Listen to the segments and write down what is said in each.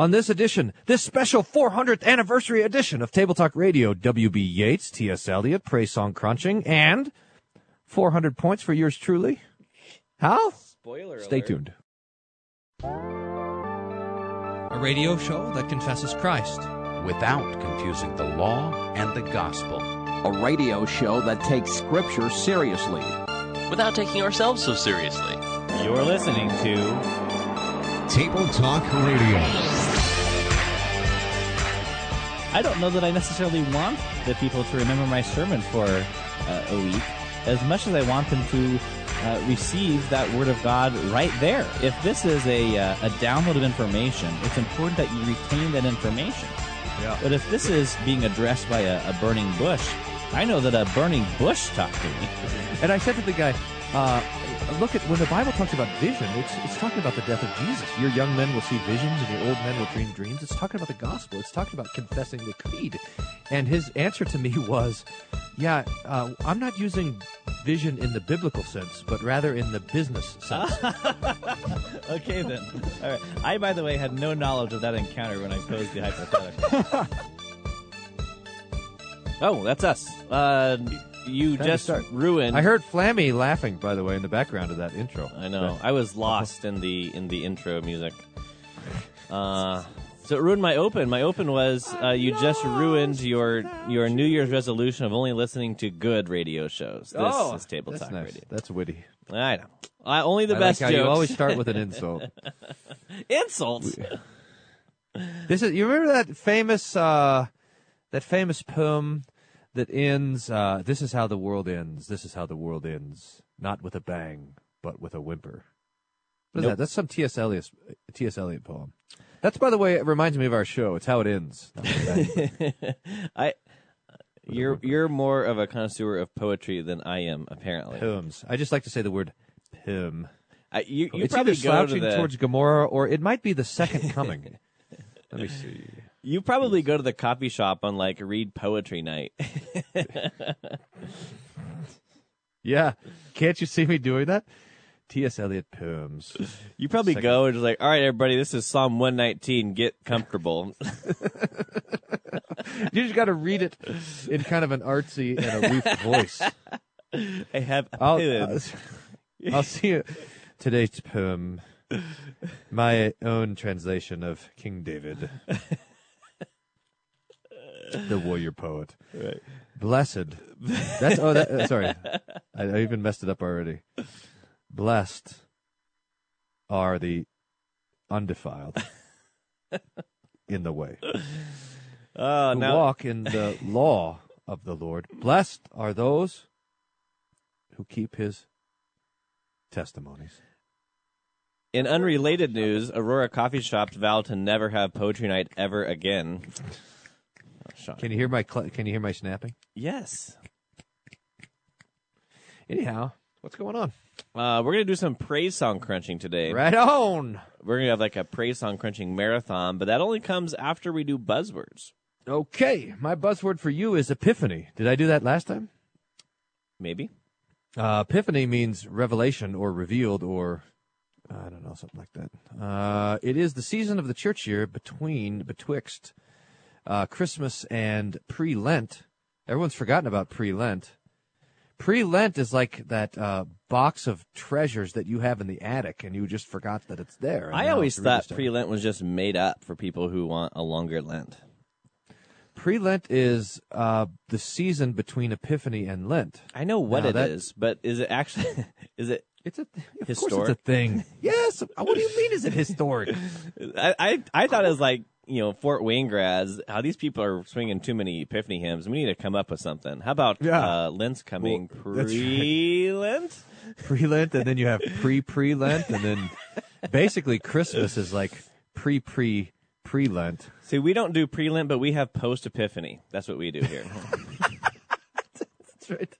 On this edition, this special 400th anniversary edition of Table Talk Radio, WB Yeats, T.S. Eliot, Praise Song Crunching, and 400 points for yours truly. How? Spoiler Stay alert. tuned. A radio show that confesses Christ. without confusing the law and the gospel. a radio show that takes Scripture seriously. without taking ourselves so seriously. You're listening to Table Talk Radio. I don't know that I necessarily want the people to remember my sermon for uh, a week as much as I want them to uh, receive that word of God right there. If this is a, uh, a download of information, it's important that you retain that information. Yeah. But if this is being addressed by a, a burning bush, I know that a burning bush talked to me. And I said to the guy, uh, look at when the Bible talks about vision, it's, it's talking about the death of Jesus. Your young men will see visions and your old men will dream dreams. It's talking about the gospel. It's talking about confessing the creed. And his answer to me was, yeah, uh, I'm not using vision in the biblical sense, but rather in the business sense. okay then. All right. I, by the way, had no knowledge of that encounter when I posed the hypothetical. oh, that's us. Uh, you Time just start. ruined. I heard Flammy laughing, by the way, in the background of that intro. I know. I was lost in the in the intro music. Uh, so it ruined my open. My open was uh, you just ruined your your New Year's resolution of only listening to good radio shows. This oh, is Table that's Talk nice. Radio. That's witty. I know. I, only the I best like how jokes. you always start with an insult. insults. This is you remember that famous uh, that famous poem that ends uh, this is how the world ends. This is how the world ends. Not with a bang, but with a whimper. What is Nope. that? That's some T.S. Eliot T.S. Eliot poem. That's by the way, it reminds me of our show. It's how it ends. Not with a bang, I. You're you're more of a connoisseur of poetry than I am, apparently. poems. I just like to say the word poem. I, you you it's probably either go to slouching the towards Gomorrah or it might be the second coming. Let me see. You probably go to the coffee shop on like read poetry night. Yeah, can't you see me doing that? T.S. Eliot poems. You probably Second. go and just like, all right, everybody, this is Psalm 119. Get comfortable. You just got to read it in kind of an artsy and a aloof voice. I have a I'll. I'll, I'll see you. Today's poem, my own translation of King David, the warrior poet. Right. Blessed. That's oh, that, uh, sorry, I, I even messed it up already. Blessed are the undefiled in the way Oh, who now walk in the law of the Lord. Blessed are those who keep his testimonies. in unrelated news, Aurora Coffee Shop vowed to never have poetry night ever again. Sean. Can you hear my cl- can you hear my snapping? Yes. Anyhow, what's going on? Uh, we're gonna do some praise song crunching today. Right on. We're gonna have like a praise song crunching marathon, but that only comes after we do buzzwords. Okay, my buzzword for you is epiphany. Did I do that last time? Maybe. Uh, epiphany means revelation or revealed or I don't know something like that. Uh, it is the season of the church year between betwixt uh, Christmas and pre-Lent. Everyone's forgotten about pre-Lent. Pre-Lent is like that uh, box of treasures that you have in the attic, and you just forgot that it's there. I always thought pre Lent was just made up for people who want a longer Lent. Pre-Lent is uh, the season between Epiphany and Lent. I know what Now it is, that- but is it actually is it It's a course Historic? it's a thing. yes. What do you mean? Is it historic? I, I I thought it was like you know Fort Wayne grads. How these people are swinging too many Epiphany hymns. We need to come up with something. How about Yeah. uh, Lent's coming Well, that's right. pre Lent? pre-Lent, and then you have pre-pre-Lent, and then basically Christmas is like pre-pre pre-Lent. See, we don't do pre Lent, but we have post Epiphany. That's what we do here. That's right.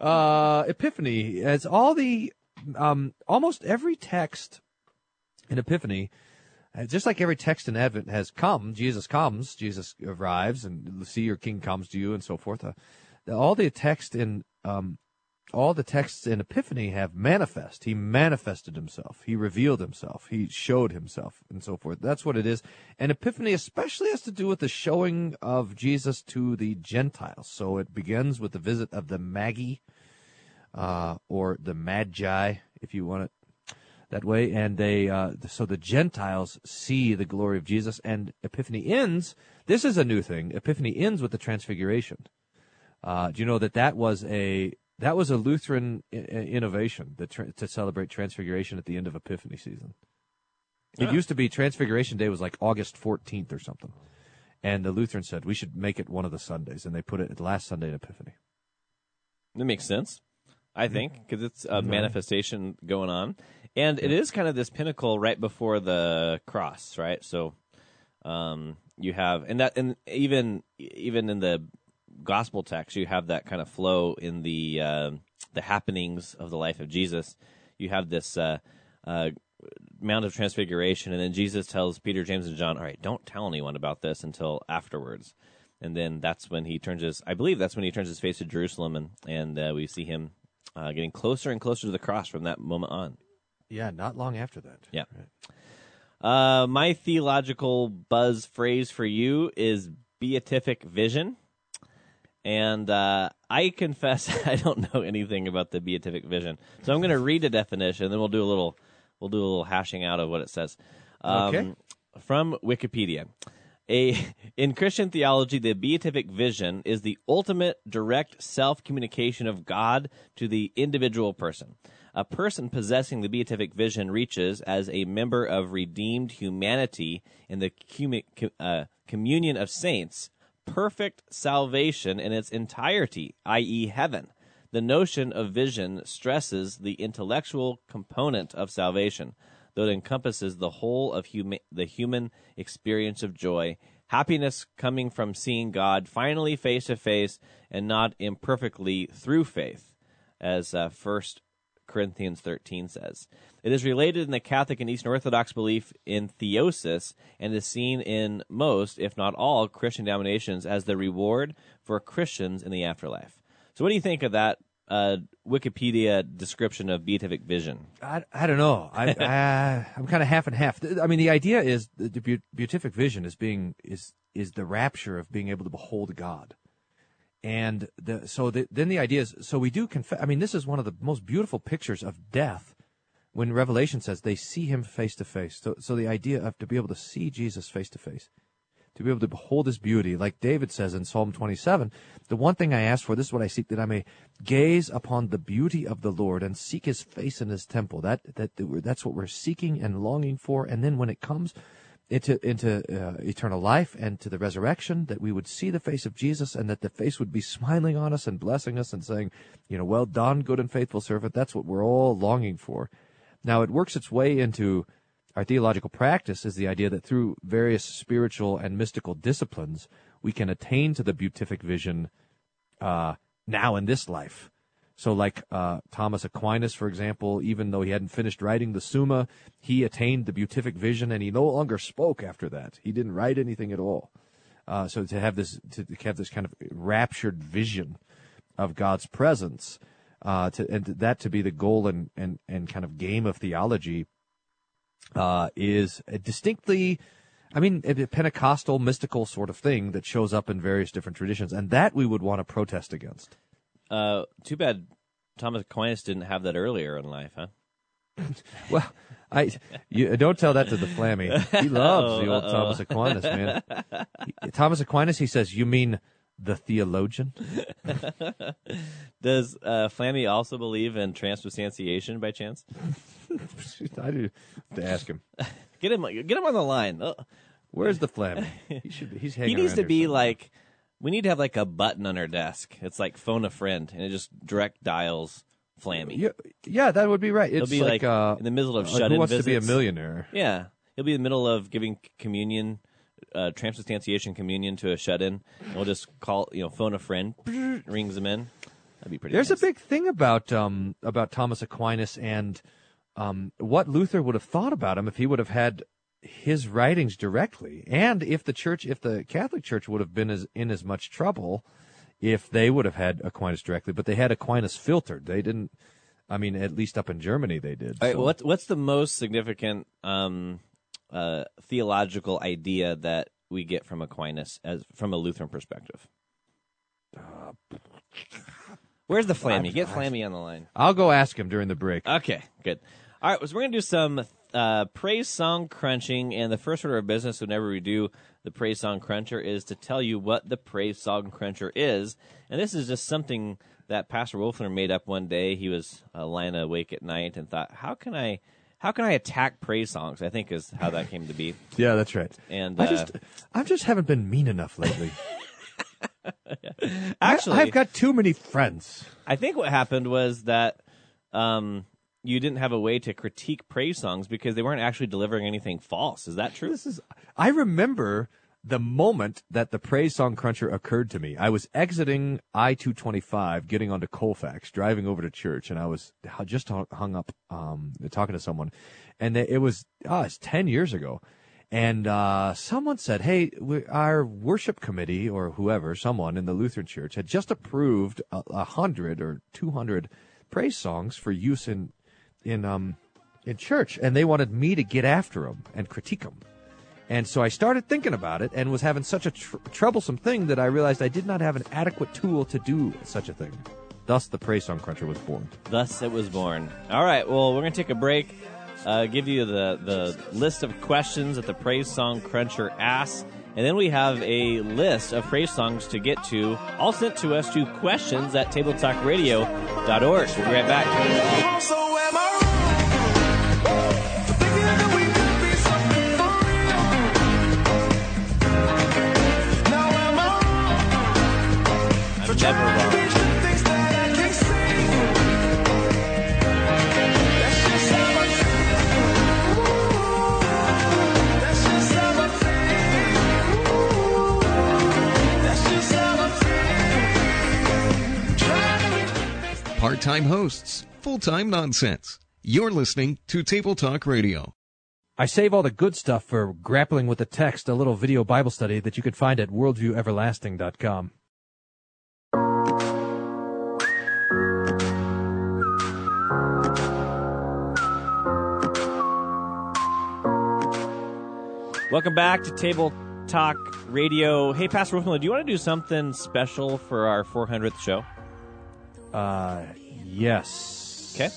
Uh, Epiphany as all the um, almost every text in Epiphany, just like every text in Advent has come. Jesus comes, Jesus arrives, and see your King comes to you, and so forth. Uh, all the text in um, all the texts in Epiphany have manifest. He manifested himself. He revealed himself. He showed himself, and so forth. That's what it is. And Epiphany especially has to do with the showing of Jesus to the Gentiles. So it begins with the visit of the Magi, uh, or the Magi, if you want it that way. And they, uh, so the Gentiles see the glory of Jesus. And Epiphany ends. This is a new thing. Epiphany ends with the Transfiguration. Uh, do you know that that was a that was a Lutheran I- innovation that tra- to celebrate Transfiguration at the end of Epiphany season. It used to be Transfiguration Day was like August 14th or something. And the Lutherans said we should make it one of the Sundays, and they put it at last Sunday in Epiphany. That makes sense, I think, because it's a manifestation going on, and it is kind of this pinnacle right before the cross, right? So, um, you have, and that, and even even in the gospel text, you have that kind of flow in the uh, the happenings of the life of Jesus. You have this uh, uh, Mount of Transfiguration, and then Jesus tells Peter, James, and John, "All right, don't tell anyone about this until afterwards." And then that's when he turns his, I believe that's when he turns his face to Jerusalem, and and uh, we see him uh, getting closer and closer to the cross from that moment on. Yeah, not long after that. Yeah. Right. Uh, my theological buzz phrase for you is beatific vision. And uh, I confess I don't know anything about the beatific vision, so I'm going to read a definition, then we'll do a little we'll do a little hashing out of what it says. Um, Okay. From Wikipedia, a in Christian theology, the beatific vision is the ultimate direct self communication of God to the individual person. A person possessing the beatific vision reaches, as a member of redeemed humanity in the uh, communion of saints, perfect salvation in its entirety, i.e., heaven. The notion of vision stresses the intellectual component of salvation, though it encompasses the whole of huma- the human experience of joy, happiness coming from seeing God finally face to face and not imperfectly through faith, as uh, First Corinthians 13 says. It is related in the Catholic and Eastern Orthodox belief in theosis and is seen in most, if not all, Christian denominations as the reward for Christians in the afterlife. So, what do you think of that uh, Wikipedia description of beatific vision? I, I don't know. I, I I'm kind of half and half. I mean, the idea is the, the beatific vision is being is is the rapture of being able to behold God, and the so the, then the idea is so we do confess. I mean, this is one of the most beautiful pictures of death when Revelation says they see Him face to face. So so the idea of to be able to see Jesus face to face. To be able to behold his beauty, like David says in Psalm 27, the one thing I ask for, this is what I seek, that I may gaze upon the beauty of the Lord and seek his face in his temple. That, that, that's what we're seeking and longing for. And then when it comes into, into uh, eternal life and to the resurrection, that we would see the face of Jesus and that the face would be smiling on us and blessing us and saying, you know, well done, good and faithful servant. That's what we're all longing for. Now it works its way into our theological practice is the idea that through various spiritual and mystical disciplines, we can attain to the beatific vision uh, now in this life. So, like uh, Thomas Aquinas, for example, even though he hadn't finished writing the Summa, he attained the beatific vision, and he no longer spoke after that. He didn't write anything at all. Uh, so, to have this to have this kind of raptured vision of God's presence, uh, to, and that to be the goal and, and, and kind of game of theology uh, is a distinctly, I mean, a Pentecostal mystical sort of thing that shows up in various different traditions, and that we would want to protest against. Uh, too bad Thomas Aquinas didn't have that earlier in life, huh? Well, I you, don't tell that to the Flammy. He loves the old Thomas Aquinas, man. He- Thomas Aquinas, he says, "You mean the theologian?" Does uh, Flammy also believe in transubstantiation by chance? I do have to ask him. Get him, get him on the line. Uh, Where's the Flammy? He should. Be, he's hanging. he needs to be somewhere. like, we need to have like a button on our desk. It's like phone a friend, and it just direct dials Flammy. Yeah, yeah, that would be right. It'll be like, uh, in the middle of like shut-in Who wants to be a millionaire? Yeah, he'll be in the middle of giving communion, uh, transubstantiation communion to a shut-in. And we'll just call, you know, phone a friend, rings him in. That'd be pretty. There's nice. a big thing about um, about Thomas Aquinas and um, what Luther would have thought about him if he would have had his writings directly, and if the church, if the Catholic Church would have been as in as much trouble if they would have had Aquinas directly, but they had Aquinas filtered. They didn't. I mean, at least up in Germany, they did. All right, so- what's what's the most significant um, uh, theological idea that we get from Aquinas as from a Lutheran perspective? Where's the Flammy? Get Flammy on the line. I'll go ask him during the break. Okay, good. All right, so we're gonna do some uh, praise song crunching, and the first order of business whenever we do the praise song cruncher is to tell you what the praise song cruncher is, and this is just something that Pastor Wolfner made up one day. He was uh, lying awake at night and thought, "How can I, how can I attack praise songs?" I think is how that came to be. yeah, that's right. And I uh, just, I just haven't been mean enough lately. actually, I, have got too many friends. I think what happened was that um, you didn't have a way to critique praise songs because they weren't actually delivering anything false. Is that true? This is. I remember the moment that the praise song cruncher occurred to me. I was exiting I two twenty five, getting onto Colfax, driving over to church, and I was just hung up um, talking to someone, and it was oh, it's ten years ago. And uh, someone said, "Hey, we, our worship committee or whoever, someone in the Lutheran Church, had just approved a, a hundred or two hundred praise songs for use in in um in church, and they wanted me to get after them and critique them." And so I started thinking about it, and was having such a tr- troublesome thing that I realized I did not have an adequate tool to do such a thing. Thus, the praise song cruncher was born. Thus it was born. All right, well, we're going to take a break, uh, give you the, the list of questions that the Praise Song Cruncher asks, and then we have a list of praise songs to get to, all sent to us to questions at tabletalkradio.org. We'll be right back. To reach Part time hosts, full time nonsense. You're listening to Table Talk Radio. I save all the good stuff for grappling with the text, a little video Bible study that you could find at worldvieweverlasting.com. Welcome back to Table Talk Radio. Hey, Pastor Wolfman, do you want to do something special for our 400th show? Uh, yes. Okay.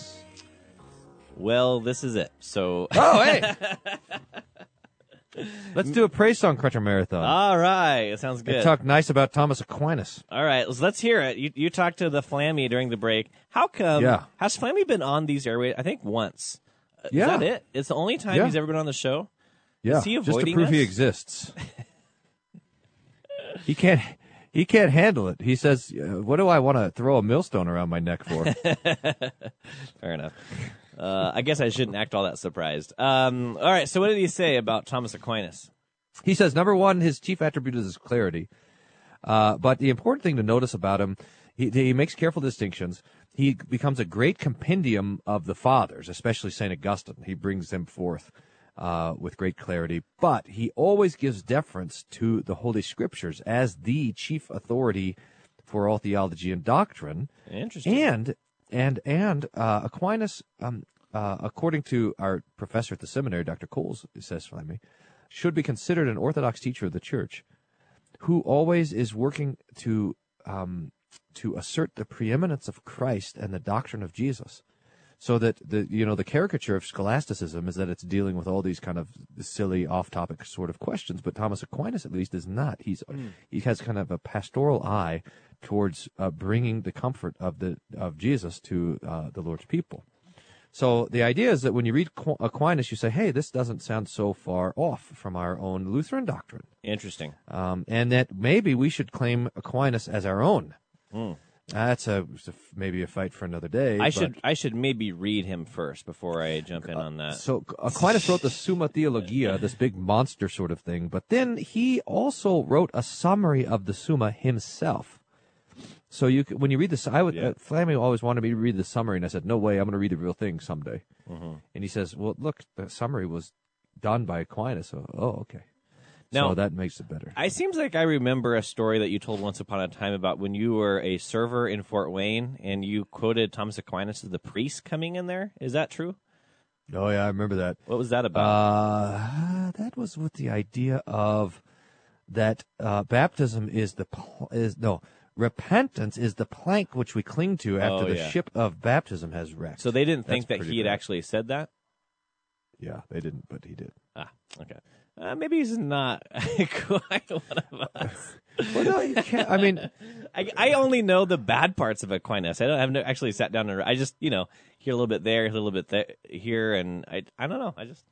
Well, this is it. So, Oh, hey! Let's do a praise song cruncher marathon. all right, it sounds and good. talk nice about Thomas Aquinas. All right, let's, let's hear it. You, you talked to the Flammy during the break. How come? Yeah. Has Flammy been on these airways? I think once. Uh, Yeah. Is that it? It's the only time Yeah. he's ever been on the show. Yeah, just to prove he exists. he can't. He can't handle it. He says, "What do I want to throw a millstone around my neck for?" Fair enough. Uh, I guess I shouldn't act all that surprised. Um, all right, so what did he say about Thomas Aquinas? He says, number one, his chief attribute is his clarity. Uh, but the important thing to notice about him, he, he makes careful distinctions. He becomes a great compendium of the fathers, especially St. Augustine. He brings them forth uh, with great clarity. But he always gives deference to the Holy Scriptures as the chief authority for all theology and doctrine. Interesting. And and and uh, Aquinas, um, uh, according to our professor at the seminary, Dr. Coles says Fleming, should be considered an Orthodox teacher of the Church, who always is working to um, to assert the preeminence of Christ and the doctrine of Jesus. So that the you know the caricature of scholasticism is that it's dealing with all these kind of silly off-topic sort of questions, but Thomas Aquinas at least is not. He's he has kind of a pastoral eye towards uh, bringing the comfort of the of Jesus to uh, the Lord's people. So the idea is that when you read Qu- Aquinas, you say, "Hey, this doesn't sound so far off from our own Lutheran doctrine," Interesting. um, and that maybe we should claim Aquinas as our own. That's a, it's a f- maybe a fight for another day. I should I should maybe read him first before I jump in on that. So Aquinas wrote the Summa Theologia, this big monster sort of thing, but then he also wrote a summary of the Summa himself. So you, when you read this, I would Yeah. uh, Flammy always wanted me to read the summary, and I said, "No way, I'm going to read the real thing someday." Mm-hmm. And he says, "Well, look, the summary was done by Aquinas." So, oh, okay. Now- so that makes it better. It seems like I remember a story that you told once upon a time about when you were a server in Fort Wayne and you quoted Thomas Aquinas as the priest coming in there. Is that true? Oh yeah, I remember that. What was that about? Uh, that was with the idea of that uh, baptism is the pl- is no repentance is the plank which we cling to after Oh, the ship of baptism has wrecked. so they didn't think that he had actually said that? Yeah, they didn't, but he did. Ah, okay. Uh, maybe he's not quite one of us. Well, no, you can't. I mean, I, I only know the bad parts of Aquinas. I don't have no, actually sat down and I just you know hear a little bit there, a little bit there, here, and I I don't know. I just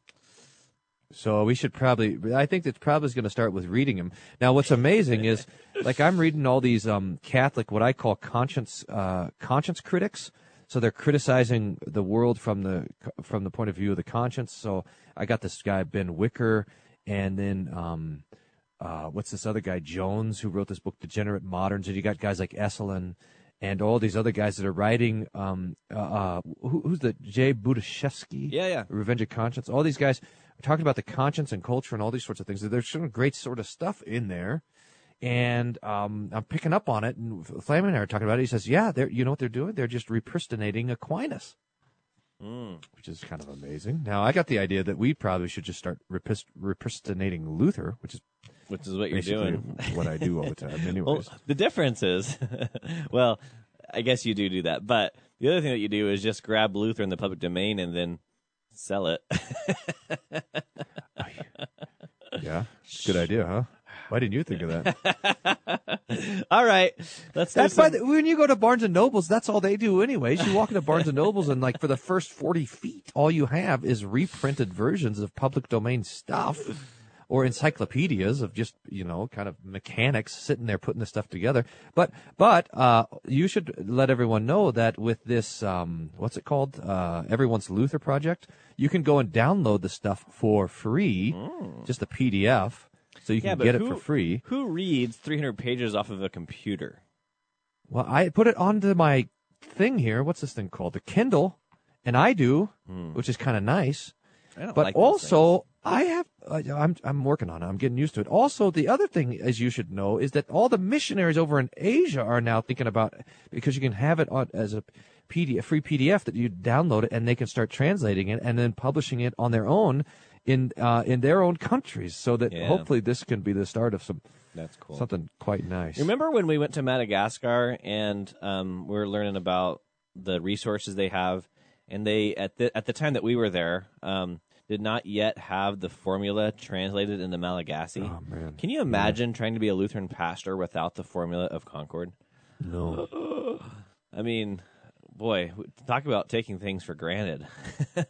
So we should probably. I think that probably is going to start with reading him. Now, what's amazing is, like, I'm reading all these um, Catholic, what I call conscience uh, conscience critics. So they're criticizing the world from the from the point of view of the conscience. So I got this guy Ben Wiker, and then um, uh, what's this other guy Jones who wrote this book Degenerate Moderns, and you got guys like Esolen. And all these other guys that are writing, um, uh, uh, who, who's the Jay Budziszewski? Yeah, yeah. Revenge of Conscience. All these guys are talking about the conscience and culture and all these sorts of things. There's some great sort of stuff in there. And um, I'm picking up on it. And Flammy and I are talking about it. He says, yeah, they're, you know what they're doing? They're just repristinating Aquinas, Mm. which is kind of amazing. Now, I got the idea that we probably should just start repist- repristinating Luther, which is which is what you're doing. what I do all the time. Anyways. Well, the difference is, well, I guess you do do that, but the other thing that you do is just grab Luther in the public domain and then sell it. yeah. Good idea, huh? Why didn't you think of that? All right, let's. That's why some- the, when you go to Barnes and Nobles, that's all they do anyways. You walk into Barnes and Nobles and like for the first 40 feet, all you have is reprinted versions of public domain stuff or encyclopedias of just, you know, kind of mechanics sitting there putting the stuff together. But, but, uh, you should let everyone know that with this, um, what's it called? Uh, Everyone's Luther Project, you can go and download the stuff for free, just a PDF. So you Hmm. yeah, can get who, it for free. Who reads 300 pages off of a computer? Well, I put it onto my thing here. What's this thing called? The Kindle, and I do, which is kind of nice. I don't But like also, I have. Uh, I'm I'm working on it. I'm getting used to it. Also, the other thing, as you should know, is that all the missionaries over in Asia are now thinking about because you can have it on as a PDF, free PDF that you download it, and they can start translating it and then publishing it on their own in uh, in their own countries. So that Yeah. hopefully this can be the start of some That's cool. something quite nice. Remember when we went to Madagascar and um, we were learning about the resources they have, and they at the at the time that we were there um, did not yet have the formula translated into Malagasy. Oh Can you imagine trying to be a Lutheran pastor without the formula of Concord? no. I mean, boy, talk about taking things for granted.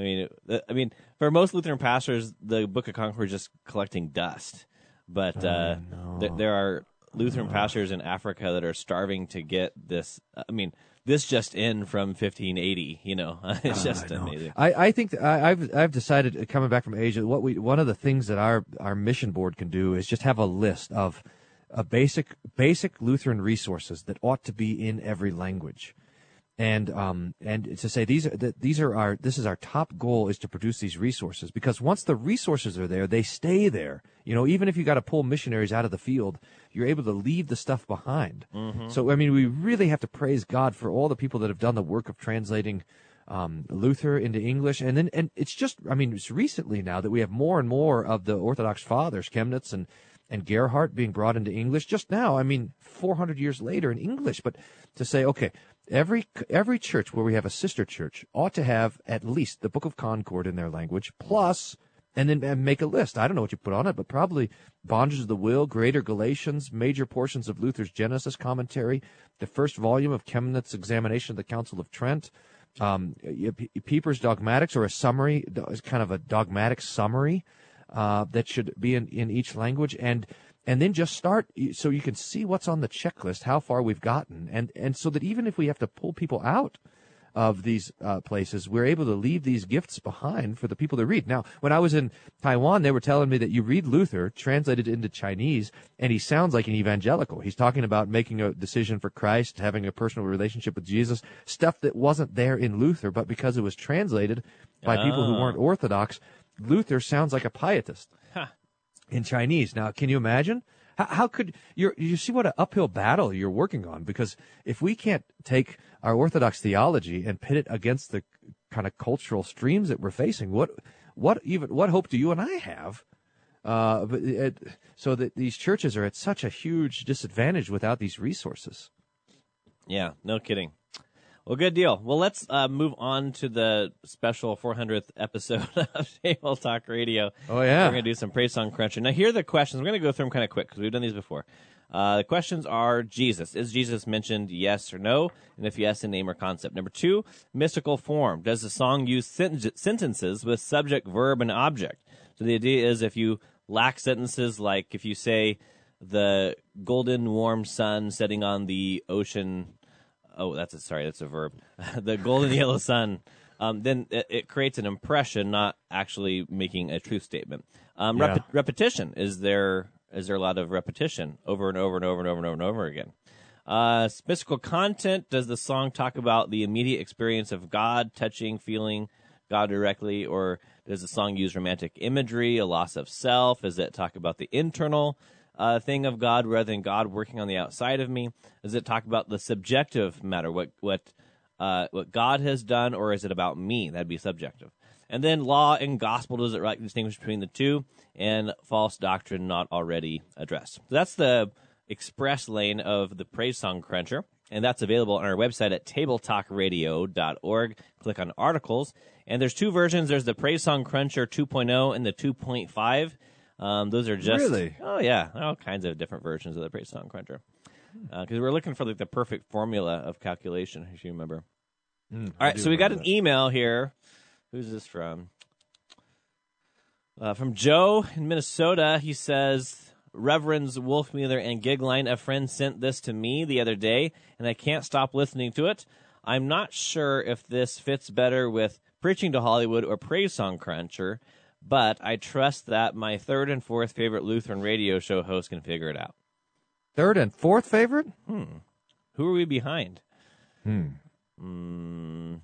I mean, it- I mean, for most Lutheran pastors, the Book of Concord is just collecting dust. But uh, th- there are Lutheran pastors in Africa that are starving to get this. I mean, this just in from 1580. You know, it's just amazing. I, I think I, I've I've decided uh, coming back from Asia, what we one of the things that our our mission board can do is just have a list of a basic basic Lutheran resources that ought to be in every language. And um and to say these are that these are our this is our top goal is to produce these resources because once the resources are there they stay there. You know even if you got to pull missionaries out of the field you're able to leave the stuff behind. So I mean we really have to praise God for all the people that have done the work of translating um, Luther into English, and then and it's just I mean it's recently now that we have more and more of the Orthodox fathers, Chemnitz and and Gerhardt being brought into English. Just now. I mean, 400 years later in English, but to say okay, every every church where we have a sister church ought to have at least the Book of Concord in their language. And then and make a list. I don't know what you put on it, but probably Bondage of the Will, Greater Galatians, major portions of Luther's Genesis commentary, the first volume of Chemnitz's examination of the Council of Trent, um, Pieper's dogmatics or a summary, kind of a dogmatic summary uh, that should be in, in each language, and and then just start so you can see what's on the checklist, how far we've gotten, and and so that even if we have to pull people out of these uh, places, we're able to leave these gifts behind for the people to read. Now, when I was in Taiwan, they were telling me that you read Luther translated into Chinese, and he sounds like an evangelical. He's talking about making a decision for Christ, having a personal relationship with Jesus, stuff that wasn't there in Luther, but because it was translated by people who Ah. weren't Orthodox, Luther sounds like a pietist. In Chinese. Now, can you imagine? How, how could you you see what an uphill battle you're working on? Because if we can't take our Orthodox theology and pit it against the kind of cultural streams that we're facing, what what even what hope do you and I have? Uh, but it, so that these churches are at such a huge disadvantage without these resources. Yeah, no kidding. Well, good deal. Well, let's uh, move on to the special 400th episode of Table Talk Radio. Oh, yeah. We're going to do some praise song crunching. Now, here are the questions. We're going to go through them kind of quick because we've done these before. Uh, the questions are Jesus. Is Jesus mentioned yes or no? And if yes, in name or concept. Number two, mystical form. Does the song use sen- sentences with subject, verb, and object? So the idea is if you lack sentences, like if you say, the golden warm sun setting on the ocean oh, that's a sorry, that's a verb. the golden yellow sun. Um, then it, it, creates an impression, not actually making a truth statement. Um, Yeah. repe- repetition is there is there a lot of repetition over and over and over and over and over and over again. Uh, mystical content. Does the song talk about the immediate experience of God, touching, feeling God directly, or does the song use romantic imagery, a loss of self? Does it talk about the internal uh, thing of God rather than God working on the outside of me? Does it talk about the subjective matter, what what uh, what God has done, or is it about me? That'd be subjective. And then law and gospel does it right distinguish between the two, and false doctrine not already addressed. So that's the express lane of the praise song cruncher, and that's available on our website at tabletalkradio.org. Click on articles, and there's two versions. There's the praise song cruncher 2.0 and the 2.5. Um, those are just Really? oh yeah, all kinds of different versions of the praise song cruncher because we're looking for like the perfect formula of calculation, if you remember. All right, so we got an email here. Who's this from? Uh, from Joe in Minnesota. He says, Reverends Wolfmuller and Gigline, a friend sent this to me the other day, and I can't stop listening to it. I'm not sure if this fits better with Preaching to Hollywood or Praise Song Cruncher, but I trust that my third and fourth favorite Lutheran radio show host can figure it out. Third and fourth favorite? Hmm. Who are we behind? Hmm. Mm.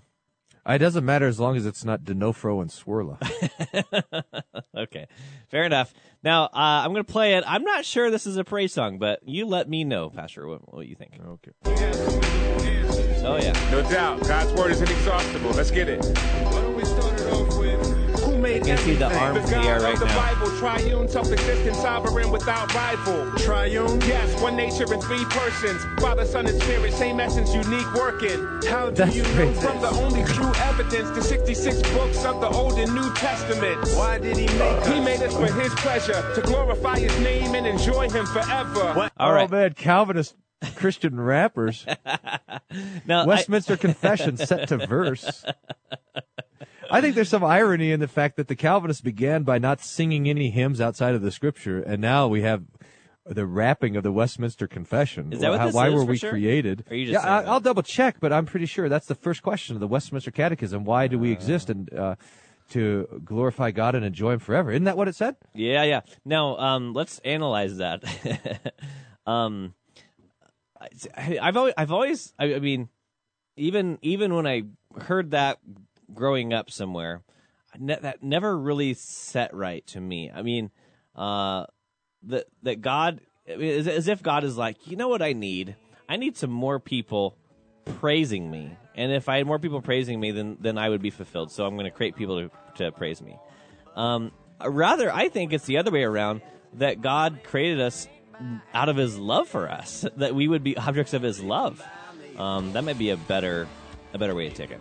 It doesn't matter as long as it's not Denofro and Swirla. Okay, fair enough. Now uh, I'm going to play it. I'm not sure this is a praise song, but you let me know, Pastor, what, what you think. okay. Oh yeah, No doubt, God's word is inexhaustible. Let's get it. Who made You can see the everything? arms in the the air God right of the now. Bible, triune, self-existent, sovereign, without rival. Triune? Yes, one nature in three persons. Father, Son, and Spirit, same essence, unique working. How do That's you know great. from the only true evidence, the 66 books of the Old and New Testament? Why did he make us? He made us for His pleasure, to glorify His name and enjoy Him forever. all right. Oh man, Calvinist Christian rappers. Now I- Westminster Confession set to verse. I think there's some irony in the fact that the Calvinists began by not singing any hymns outside of the Scripture, and now we have the wrapping of the Westminster Confession. Is that what How- this Why is were for we sure? created? Or are you just yeah, I, I'll double check, but I'm pretty sure that's the first question of the Westminster Catechism. Why do we exist? And uh, to glorify God and enjoy Him forever. Isn't that what it said? Yeah, yeah. Now, um, let's analyze that. um, I, I've always, I've always, I, I mean, even even when I heard that growing up somewhere, ne- that never really set right to me. I mean, uh, that that God, I mean, as, if God is like, you know what I need? I need some more people praising me, and if I had more people praising me, then then I would be fulfilled. So I'm going to create people to to praise me. Um, rather, I think it's the other way around that God created us out of His love for us, that we would be objects of His love. Um, that might be a better a better way to take it.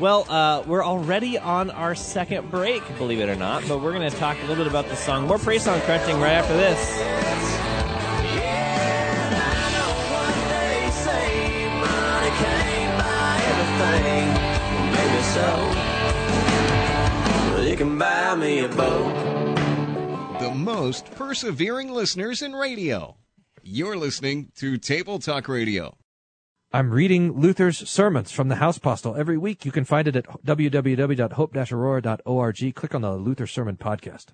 Well, uh, we're already on our second break, believe it or not, but we're going to talk a little bit about the song, more praise song crunching right after this. You can buy me a boat. The most persevering listeners in radio. You're listening to Table Talk Radio. I'm reading Luther's sermons from the House Postil every week. You can find it at www.hope-aurora.org. Click on the Luther Sermon Podcast.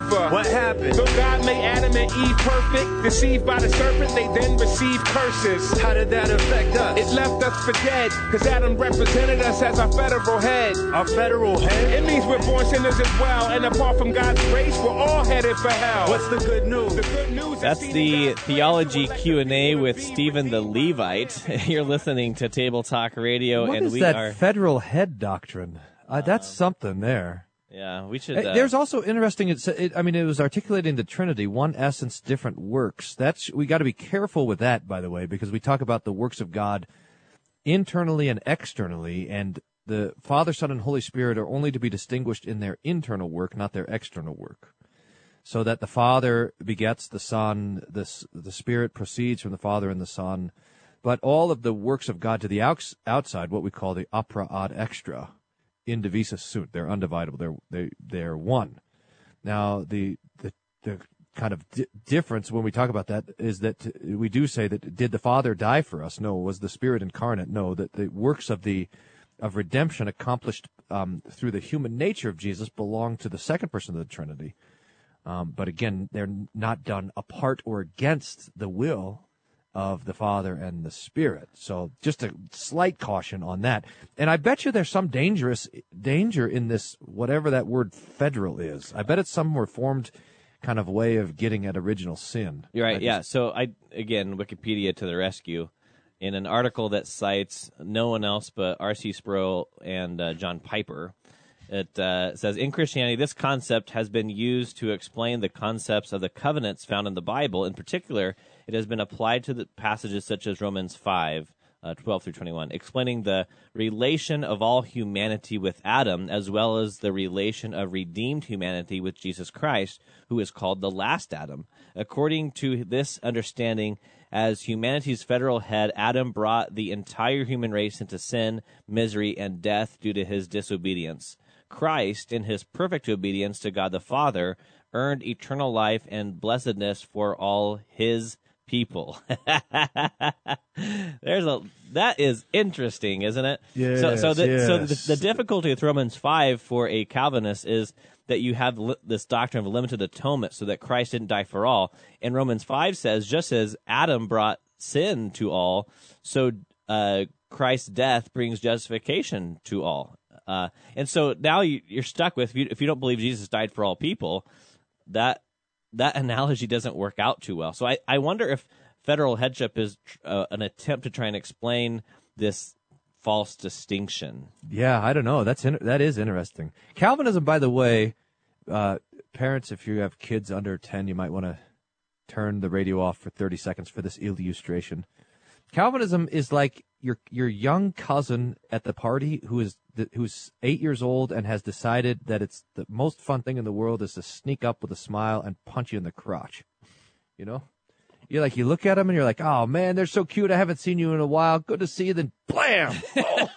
For Lucifer. What happened? Though God made Adam and Eve perfect, deceived by the serpent, they then received curses. How did that affect us? It left us for dead, cause Adam represented us as our federal head. Our federal head? It means we're born sinners as well, and apart from God's grace, we're all headed for hell. What's the good news? The good news is That's seen the theology Q and A with Stephen the. Levite. You're listening to Table Talk Radio, What and is we that are. federal head doctrine? Uh, that's something there. Yeah, we should. Uh, Uh, There's also interesting. It's, it, I mean, it was articulating the Trinity, one essence, different works. That's we got to be careful with that, by the way, because we talk about the works of God internally and externally, and the Father, Son, and Holy Spirit are only to be distinguished in their internal work, not their external work. So that the Father begets the Son, the the Spirit proceeds from the Father and the Son, but all of the works of God to the outs- outside, what we call the opera ad extra, indivisa sunt. They're undividable. They're they they're one. Now the the the kind of di- difference when we talk about that is that we do say that did the Father die for us? No. Was the Spirit incarnate? No. That the works of the of redemption accomplished um, through the human nature of Jesus belong to the second person of the Trinity. Um, but again, they're not done apart or against the will of the Father and the Spirit. So just a slight caution on that. And I bet you there's some dangerous danger in this, whatever that word federal is. I bet it's some reformed kind of way of getting at original sin. You're right. Yeah. So I again Wikipedia to the rescue. In an article that cites no one else but R.C. Sproul and uh, John Piper, it uh, says in Christianity, this concept has been used to explain the concepts of the covenants found in the Bible. In particular, it has been applied to the passages such as Romans five. Uh, 12 through 21, explaining the relation of all humanity with Adam, as well as the relation of redeemed humanity with Jesus Christ, who is called the last Adam. According to this understanding, as humanity's federal head, Adam brought the entire human race into sin, misery, and death due to his disobedience. Christ, in his perfect obedience to God the Father, earned eternal life and blessedness for all his people. There's a that is interesting, isn't it? so so Yes, the, so the, the difficulty with Romans five for a Calvinist is that you have li- this doctrine of limited atonement, so that Christ didn't die for all. And Romans five says, just as Adam brought sin to all, so uh, Christ's death brings justification to all. Uh, and so now you, you're stuck with if you, if you don't believe Jesus died for all people, that that analogy doesn't work out too well. So I, I wonder if federal headship is uh, an attempt to try and explain this false distinction. Yeah, I don't know. That's in, that is interesting. Calvinism, by the way, uh, parents, if you have kids under ten, you might want to turn the radio off for thirty seconds for this illustration. Calvinism is like your your young cousin at the party who is who's eight years old and has decided that it's the most fun thing in the world is to sneak up with a smile and punch you in the crotch. You know, you're like you look at them and you're like, oh man, they're so cute. I haven't seen you in a while. Good to see you. Then blam, Oh.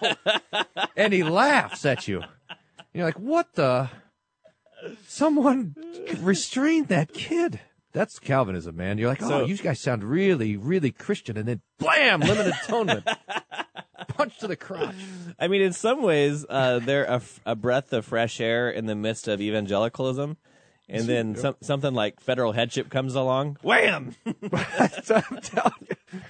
and he laughs at you. You're like, what the? Someone restrain that kid. That's Calvinism, man. You're like, oh, So- you guys sound really, really Christian, and then blam, limited atonement, punch to the crotch. I mean, in some ways, uh, they're a, breath of fresh air in the midst of evangelicalism. And then some, something like federal headship comes along. Wham! I'm telling you.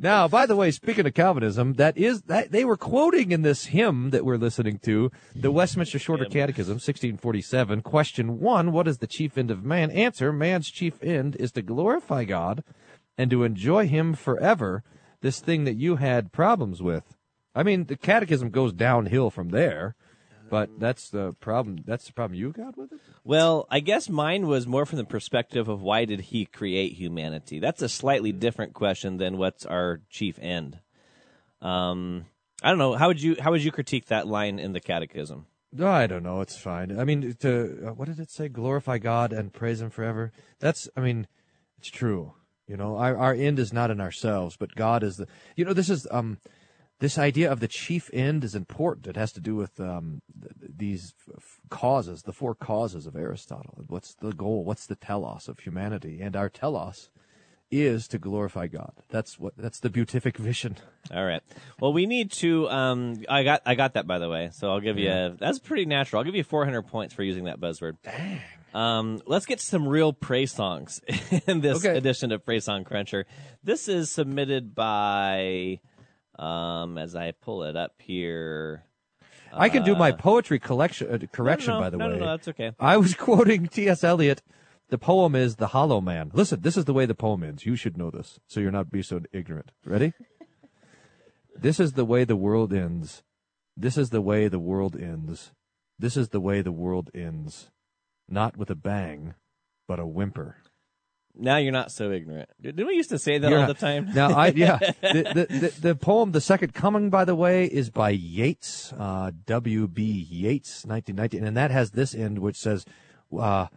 Now, by the way, speaking of Calvinism, that is that they were quoting in this hymn that we're listening to, the Westminster Shorter Catechism, 1647. Question one: What is the chief end of man? Answer: Man's chief end is to glorify God and to enjoy Him forever. This thing that you had problems with. I mean, the Catechism goes downhill from there, but that's the problem. That's the problem you got with it. Well, I guess mine was more from the perspective of why did he create humanity? That's a slightly different question than what's our chief end. Um, I don't know. How would you how would you critique that line in the catechism? I don't know. It's fine. I mean, to uh, what did it say? Glorify God and praise Him forever. That's. I mean, it's true. You know, our our end is not in ourselves, but God is the. You know, this is um, this idea of the chief end is important. It has to do with um, th- these f- causes, the four causes of Aristotle. What's the goal? What's the telos of humanity? And our telos is to glorify God. That's what. That's the beatific vision. All right. Well, we need to. Um, I got I got that by the way. So I'll give you. A, that's pretty natural. I'll give you 400 points for using that buzzword. Dang. Um, let's get some real praise songs in this Okay. edition of Praise Song Cruncher. This is submitted by, um, as I pull it up here. I can do my uh, poetry collection uh, correction, no, by the no, way. no, no, that's okay. I was quoting T.S. Eliot. The poem is "The Hollow Man." Listen, this is the way the poem ends. You should know this, so you're not be so ignorant. Ready? this is the way the world ends. This is the way the world ends. This is the way the world ends. Not with a bang, but a whimper. Now you're not so ignorant. Didn't we used to say that You're all not- the time? Now, I yeah, the, the, the the poem "The Second Coming," by the way, is by Yeats, uh, W. B. Yeats, 1919, and that has this end which says, uh,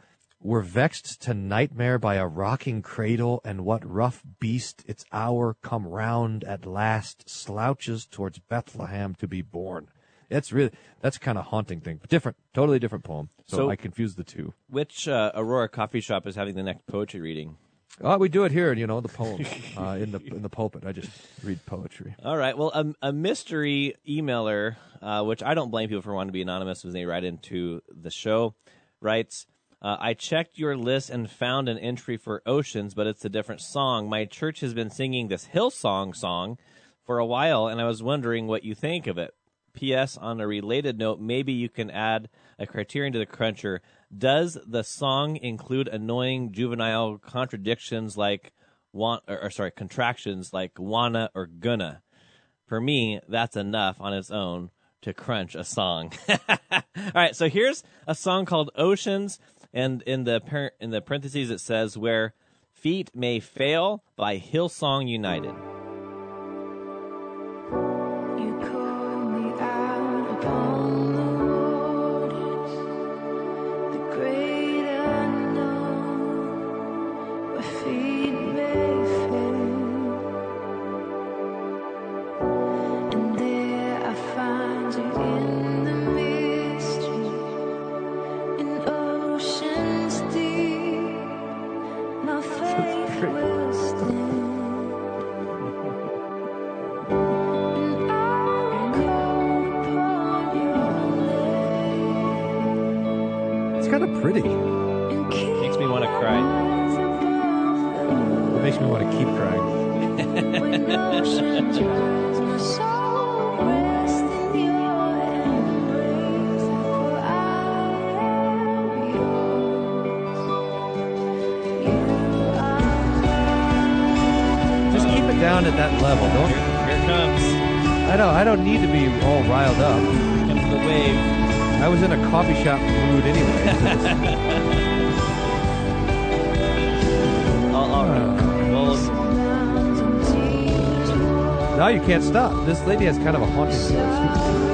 "We're vexed to nightmare by a rocking cradle, and what rough beast its hour come round at last slouches towards Bethlehem to be born." It's really that's kind of haunting thing, but different, totally different poem. So, So- I confused the two. Which uh, Aurora coffee shop is having the next poetry reading? Oh, we do it here, you know, the poem uh, in the in the pulpit. I just read poetry. All right. Well, a, a mystery emailer, uh, which I don't blame people for wanting to be anonymous when they write into the show, writes, uh, I checked your list and found an entry for Oceans, but it's a different song. My church has been singing this Hillsong song for a while, and I was wondering what you think of it. P.S. On a related note, maybe you can add a criterion to the cruncher. Does the song include annoying juvenile contradictions like want or, or sorry contractions like wanna or gonna? For me, that's enough on its own to crunch a song. All right, so here's a song called Oceans, and in the par- in the parentheses it says where feet may fail by Hillsong United. Pretty. Makes me want to cry. It makes me want to keep crying. Just keep it down at that level. Don't. Here it comes. I don't. I don't need to be all riled up. Here comes the wave. I was in a coffee shop mood anyway. All, all right. Well, now you can't stop. This lady has kind of a haunting voice.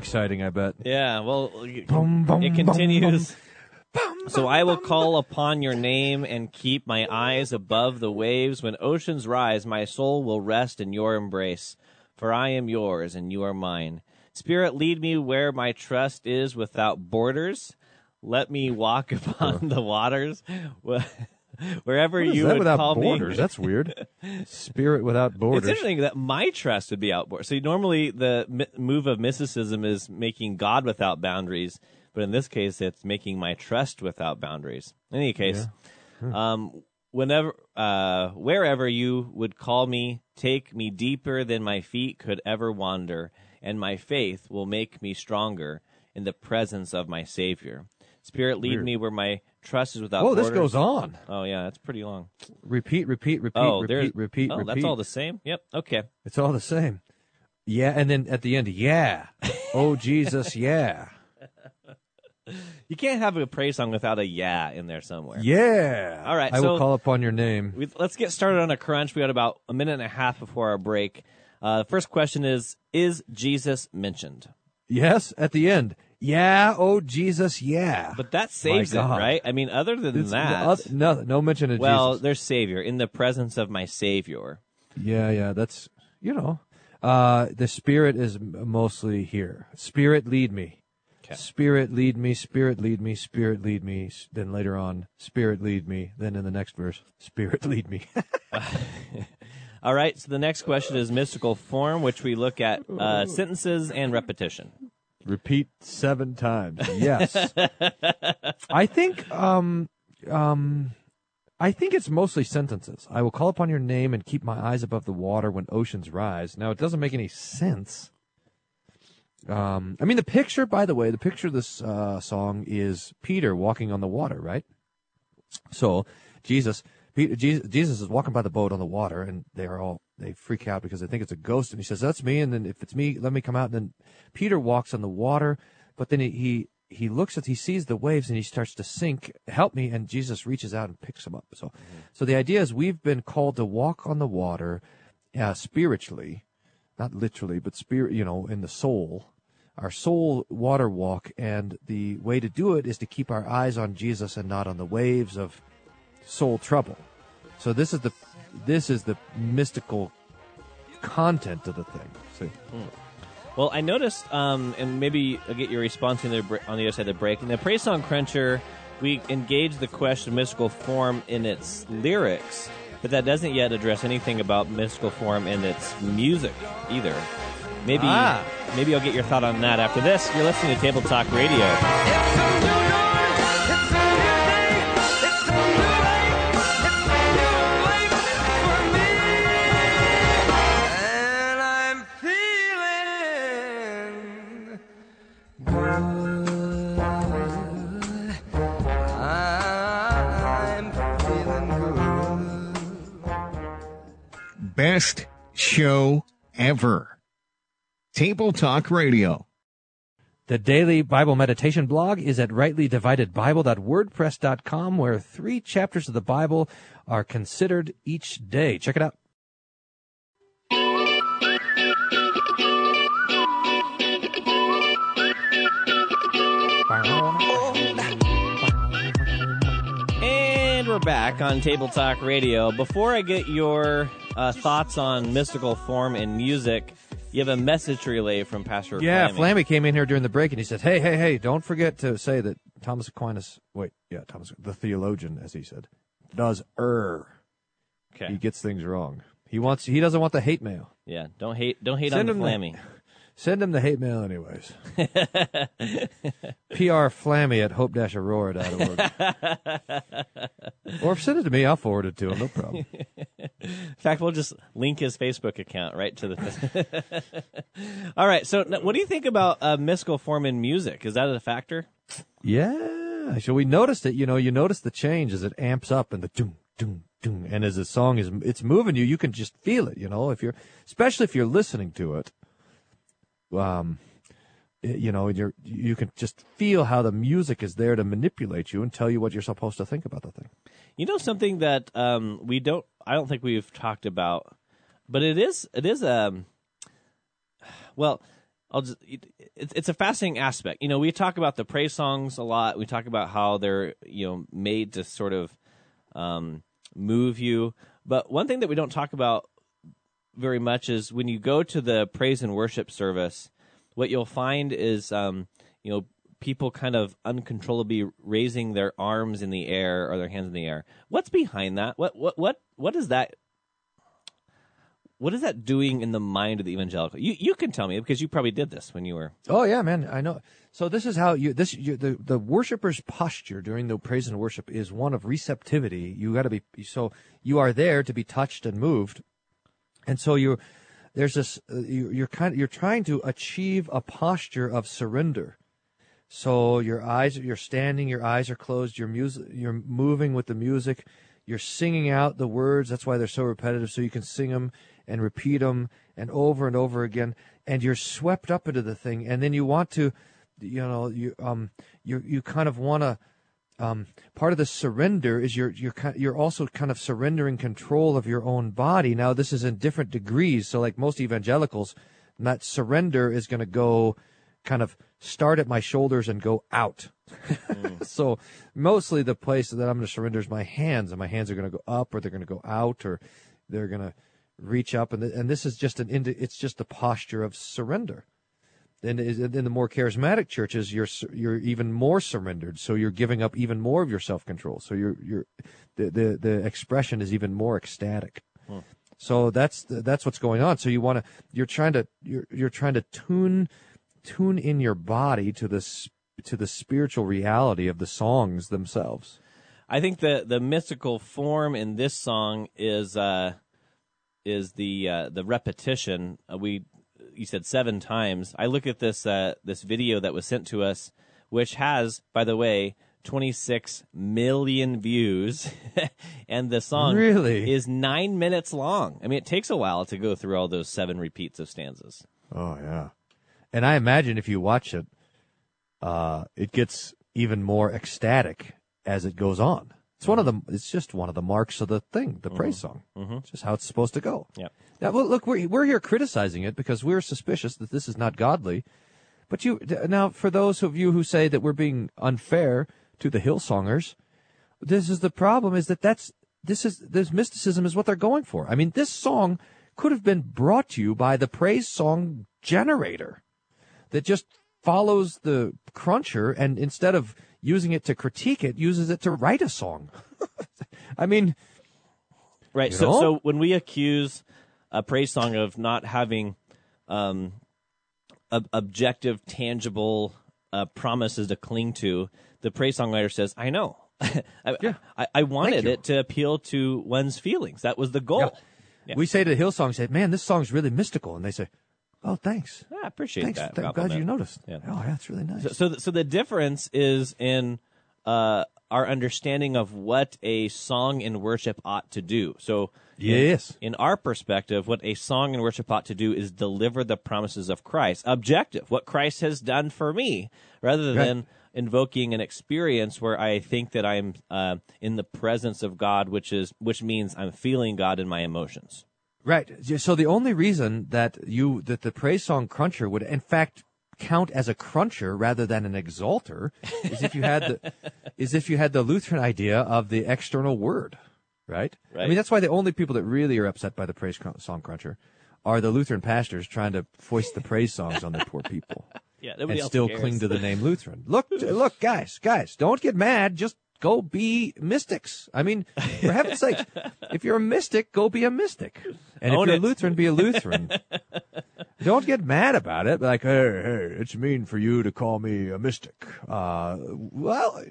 Exciting, I bet. yeah. Well, Bum, bum, it bum, continues. So I will call upon your name and keep my eyes above the waves. When oceans rise, my soul will rest in your embrace. For I am yours and you are mine. Spirit, lead me where my trust is without borders. Let me walk upon the waters. Wh- Wherever you that would without call borders? me. That's weird. Spirit without borders. It's interesting that my trust would be outboard. So normally the mi- move of mysticism is making God without boundaries, but in this case, it's making my trust without boundaries. In any case, um, whenever, uh, wherever you would call me, take me deeper than my feet could ever wander, and my faith will make me stronger in the presence of my Savior. Spirit, lead Weird. me where my trust is without. Oh, this goes on. Oh yeah, that's pretty long. Repeat, repeat, repeat, oh, repeat, repeat, oh, repeat. that's all the same. Yep. Okay. It's all the same. Yeah, and then at the end, yeah. Oh Jesus, yeah. You can't have a praise song without a yeah in there somewhere. Yeah. All right, I so- will call upon your name. We, let's get started on a crunch. We got about a minute and a half before our break. Uh, the first question is Is Jesus mentioned? Yes, at the end. Yeah, oh Jesus, yeah. But that saves it, right? I mean, other than It's- that. oth- no, no mention of Jesus. well, Jesus. there's Savior, in the presence of my Savior. Yeah, yeah, that's you know. Uh, the Spirit is mostly here. Spirit lead me. Okay. Spirit lead me. Spirit lead me. Spirit lead me. Then later on, Spirit lead me. Then in the next verse, Spirit lead me. All right. So the next question is mystical form, which we look at uh, sentences and repetition. Repeat seven times. Yes. I think um um I think it's mostly sentences. I will call upon your name and keep my eyes above the water when oceans rise. Now it doesn't make any sense. Um I mean the picture by the way, the picture of this uh song is Peter walking on the water, right? So Jesus Peter, Jesus, Jesus is walking by the boat on the water, and they're all they freak out because they think it's a ghost. And he says, "That's me." And then if it's me, let me come out. And then Peter walks on the water, but then he he, he looks at he sees the waves and he starts to sink. Help me! And Jesus reaches out and picks him up. So, so the idea is we've been called to walk on the water, uh, spiritually, not literally, but spirit. You know, in the soul. Our soul water walk, and the way to do it is to keep our eyes on Jesus and not on the waves of soul trouble. So this is the this is the mystical content of the thing. See, Well, I noticed, um, and maybe I'll get your response on the, on the other side of the break. In the Praise Song Cruncher, we engage the question of mystical form in its lyrics, but that doesn't yet address anything about mystical form in its music either. Maybe, Ah. maybe I'll get your thought on that after this. You're listening to Table Talk Radio. Best show ever. Table Talk Radio. the daily Bible meditation blog is at rightlydividedbible.wordpress.com, where three chapters of the Bible are considered each day. Check it out. Back on Table Talk Radio. Before I get your uh, thoughts on mystical form and music, you have a message relay from Pastor Yeah, Flammy. Flammy came in here during the break and he said, "Hey, hey, hey! Don't forget to say that Thomas Aquinas. Wait, yeah, Thomas, the theologian, as he said, does err. Okay. He gets things wrong. He wants. He doesn't want the hate mail. Yeah, don't hate don't hate Send on him the- Flammy. Send him the hate mail anyways. PR Flammy at hope-aurora.org. or send it to me. I'll forward it to him. No problem. In fact, we'll just link his Facebook account right to the. All right. So, what do you think about uh, mystical form in music? Is that a factor? Yeah. So we noticed it. You know, you notice the change as it amps up and the doom, doom, doom, and as the song is, it's moving you. You can just feel it. You know, if you're, especially if you're listening to it, um, you know, you're you can just feel how the music is there to manipulate you and tell you what you're supposed to think about the thing. You know something that um, we don't. I don't think we've talked about, but it is. It is. Um, well, I'll just. It, it's it's a fascinating aspect. You know, we talk about the praise songs a lot. We talk about how they're you know made to sort of um, move you. But one thing that we don't talk about very much is when you go to the praise and worship service, what you'll find is, um, you know, people kind of uncontrollably raising their arms in the air or their hands in the air. What's behind that? What what what what is that? What is that doing in the mind of the evangelical? You you can tell me because you probably did this when you were. Oh yeah, man, I know. So this is how you this you, the the worshiper's posture during the praise and worship is one of receptivity. You got to be so you are there to be touched and moved, and so you there's this uh, you, you're kind of, you're trying to achieve a posture of surrender. So your eyes you're standing, your eyes are closed, your music you're moving with the music, you're singing out the words. That's why they're so repetitive. So you can sing them and repeat them and over and over again, and you're swept up into the thing. And then you want to, you know, you um you you kind of want to. Um, part of the surrender is you're you're you're also kind of surrendering control of your own body. Now this is in different degrees. So like most evangelicals, that surrender is going to go kind of start at my shoulders and go out. so mostly the place that I'm going to surrender is my hands, and my hands are going to go up, or they're going to go out, or they're going to reach up, and th- and this is just an it's just a posture of surrender. Is- in the more charismatic churches, you're you're even more surrendered, so you're giving up even more of your self control. So you're you're the, the the expression is even more ecstatic. So that's the, that's what's going on. So you want to you're trying to you're you're trying to tune tune in your body to this to the spiritual reality of the songs themselves. I think the the mystical form in this song is uh, is the uh, the repetition. Uh, we you said seven times. I look at this uh, this video that was sent to us, which has, by the way, 26 million views, and the song Really? is nine minutes long. I mean, it takes a while to go through all those seven repeats of stanzas. Oh yeah, and I imagine if you watch it, uh, it gets even more ecstatic as it goes on. It's one of the. It's just one of the marks of the thing, the praise song. It's just how it's supposed to go. Yep. Now, well, look, we're we're here criticizing it because we're suspicious that this is not godly. But you now, for those of you who say that we're being unfair to the Hillsongers, this is the problem: is that that's this is this mysticism is what they're going for. I mean, this song could have been brought to you by the praise song generator that just follows the cruncher and instead of using it to critique it, uses it to write a song. I mean, Right. So, know? so when we accuse a praise song of not having um, ob- objective, tangible uh, promises to cling to, the praise songwriter says, "I know. I, Yeah. I, I wanted it to appeal to one's feelings. That was the goal. Yeah. we say to Hillsong, say, "Man, this song's really mystical," and they say, "Oh, thanks, I appreciate thanks, that. th- glad you noticed." Yeah. Oh, yeah, it's really nice. So, so, the, so the difference is in uh, our understanding of what a song in worship ought to do. So, Yes. in, our perspective, what a song in worship ought to do is deliver the promises of Christ, objective, what Christ has done for me, rather Right. than invoking an experience where I think that I'm uh, in the presence of God, which is which means I'm feeling God in my emotions. Right. So the only reason that you that the praise song cruncher would in fact count as a cruncher rather than an exalter is if you had the is if you had the Lutheran idea of the external word, right? I mean that's why the only people that really are upset by the praise song cruncher are the Lutheran pastors trying to foist the praise songs on the poor people Yeah, and still cares. cling to the name Lutheran. Look, look, guys, guys, don't get mad. Just go be mystics. I mean, for heaven's sake, if you're a mystic, go be a mystic. And Own if you're it. a Lutheran, be a Lutheran. don't get mad about it. Like, hey, hey, it's mean for you to call me a mystic. Uh, well,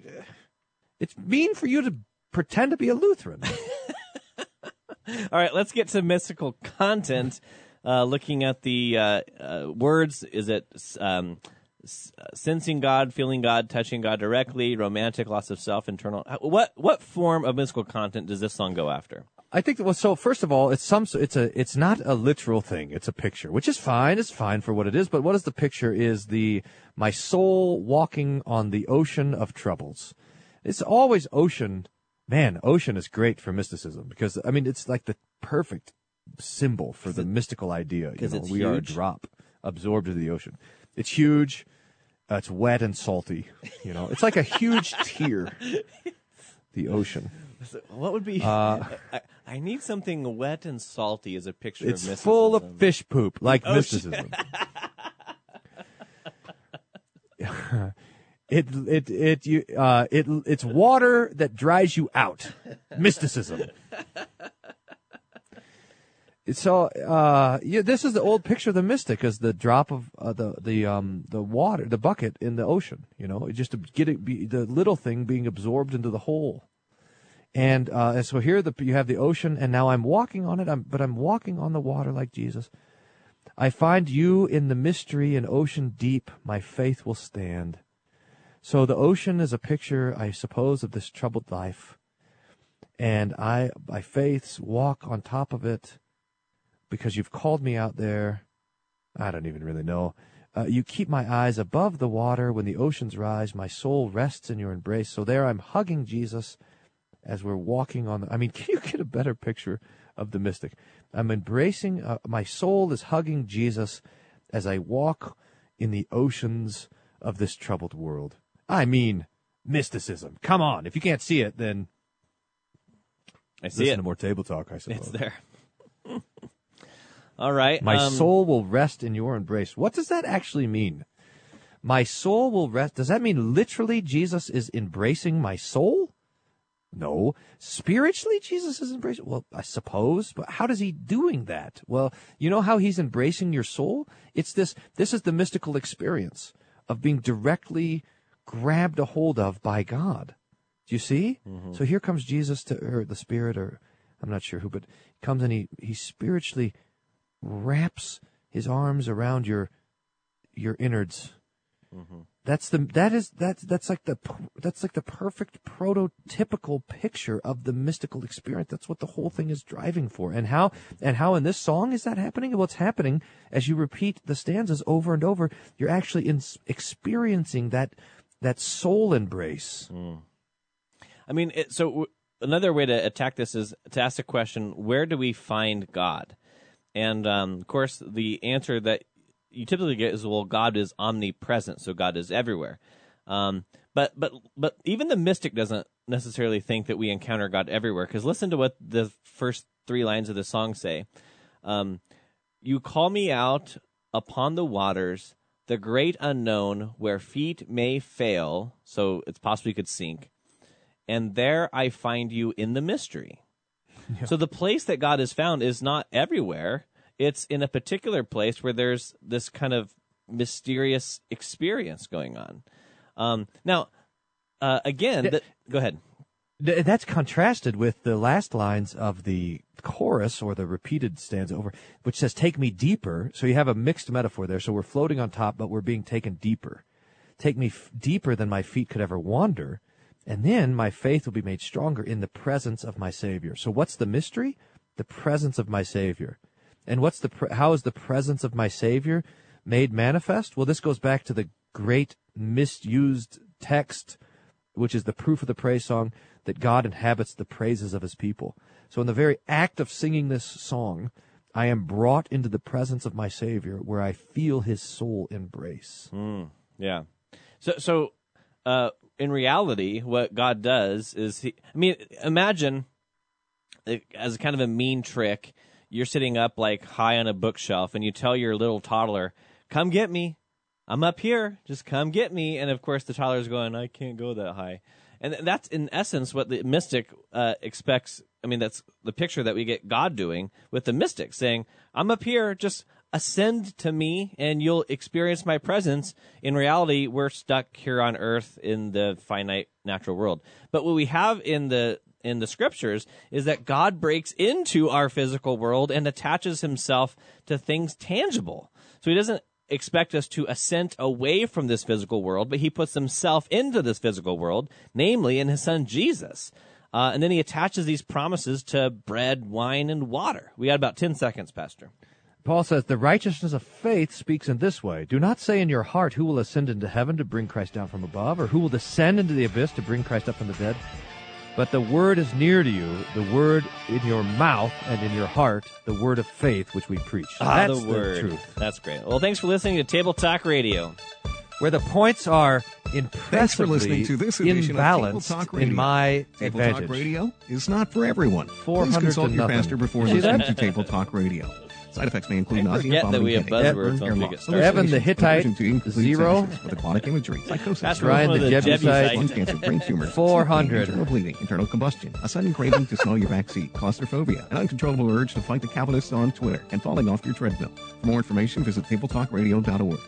it's mean for you to pretend to be a Lutheran. All right, let's get to mystical content. Uh, looking at the uh, uh, words, is it um, sensing God, feeling God, touching God directly, romantic, loss of self, internal? uh, What what form of mystical content does this song go after? I think that well, so first of all, it's some, it's a, it's not a literal thing. It's a picture, which is fine. It's fine for what it is. But what is the picture? Is the my soul walking on the ocean of troubles? It's always ocean. Man, ocean is great for mysticism because I mean it's like the perfect symbol for the mystical idea. You know, we are a drop absorbed into the ocean. It's huge. Uh, it's wet and salty. You know, it's like a huge tear. The ocean. What would be? I, I need something wet and salty as a picture Uh, It's of mysticism. full of fish poop, like Oh, mysticism. it it it you uh it it's water that dries you out. Mysticism. So uh yeah, this is the old picture of the mystic as the drop of uh, the the um the water the bucket in the ocean. You know, just to get it be the little thing being absorbed into the whole. And uh, so here the you have the ocean, and now I'm walking on it. I'm, but I'm walking on the water like Jesus. I find you in the mystery and ocean deep. My faith will stand. So the ocean is a picture, I suppose, of this troubled life, and I, by faith, walk on top of it, because you've called me out there. I don't even really know. Uh, you keep my eyes above the water when the oceans rise. My soul rests in your embrace. So there, I'm hugging Jesus as we're walking on the, I mean, can you get a better picture of the mystic? I'm embracing, uh, my soul is hugging Jesus as I walk in the oceans of this troubled world. I mean, mysticism. Come on. If you can't see it, then I see listen it. to more table talk, I suppose. It's there. All right. My um, soul will rest in your embrace. What does that actually mean? My soul will rest. Does that mean literally Jesus is embracing my soul? No. Spiritually, Jesus is embracing. Well, I suppose, but how does he doing that? Well, you know how he's embracing your soul? It's this, this is the mystical experience of being directly grabbed a hold of by God. Do you see? So here comes Jesus to, or the Spirit, or I'm not sure who, but comes and he, he spiritually wraps his arms around your, your innards. Mm-hmm. That's the that is that's that's like the that's like the perfect prototypical picture of the mystical experience. That's what the whole thing is driving for. And how and how in this song is that happening? Well, it's happening as you repeat the stanzas over and over. You're actually in, experiencing that that soul embrace. Mm. I mean, it, so w- another way to attack this is to ask the question: Where do we find God? And um, of course, the answer that you typically get is, "Well, God is omnipresent, so God is everywhere." Um, but but but even the mystic doesn't necessarily think that we encounter God everywhere. Because listen to what the first three lines of the song say: um, "You call me out upon the waters." The great unknown, where feet may fail, so it's possible you could sink and there I find you in the mystery. So the place that God is found is not everywhere. It's in a particular place where there's this kind of mysterious experience going on. Um, now, uh, again, th- go ahead. Th- That's contrasted with the last lines of the chorus or the repeated stanza over, which says, Take me deeper. So you have a mixed metaphor there. So we're floating on top, but we're being taken deeper. Take me f- deeper than my feet could ever wander. And then my faith will be made stronger in the presence of my Savior. So what's the mystery? The presence of my Savior. And what's the, pre- how is the presence of my Savior made manifest? Well, this goes back to the great misused text which is the proof of the praise song that God inhabits the praises of his people. So in the very act of singing this song, I am brought into the presence of my Savior where I feel his soul embrace. Yeah. So, so uh, in reality, what God does is he. I mean, imagine as kind of a mean trick, you're sitting up like high on a bookshelf, and you tell your little toddler, "Come get me. I'm up here. Just come get me." And of course, the toddler's going, "I can't go that high." And that's in essence what the mystic uh, expects. I mean, that's the picture that we get God doing with the mystic, saying, "I'm up here. Just ascend to me and you'll experience my presence. In reality, we're stuck here on earth in the finite natural world. But what we have in the in the scriptures is that God breaks into our physical world and attaches himself to things tangible. So he doesn't expect us to ascend away from this physical world, but he puts himself into this physical world, namely in his son Jesus. Uh, and then he attaches these promises to bread, wine, and water. We got about 10 seconds, Pastor. Paul says, The righteousness of faith speaks in this way Do not say in your heart, Who will ascend into heaven to bring Christ down from above, or who will descend into the abyss to bring Christ up from the dead? But the word is near to you, the word in your mouth and in your heart, the word of faith which we preach. Ah, That's the word. truth. That's great. Well, thanks for listening to Table Talk Radio. Where the points are impressively Thanks for listening to this edition imbalanced of Table Talk Radio. in my Table advantage. Talk Radio is not for everyone. 400 Please consult to your nothing. pastor before See listening that? to Table Talk Radio. Side effects may include I nausea, forget that vomiting, we have headache, buzzwords heartburn, once we hair get loss, started. Evan the hallucinations, Hittite, aversion to zero. sentences with aquatic imagery, psychosis, That's Ryan one the of the Jebusite, lung cancer, brain tumor, 400. internal bleeding, internal combustion, a sudden craving to smell your backseat, claustrophobia, an uncontrollable urge to fight the capitalists on Twitter, and falling off your treadmill. For more information, visit tabletalkradio.org.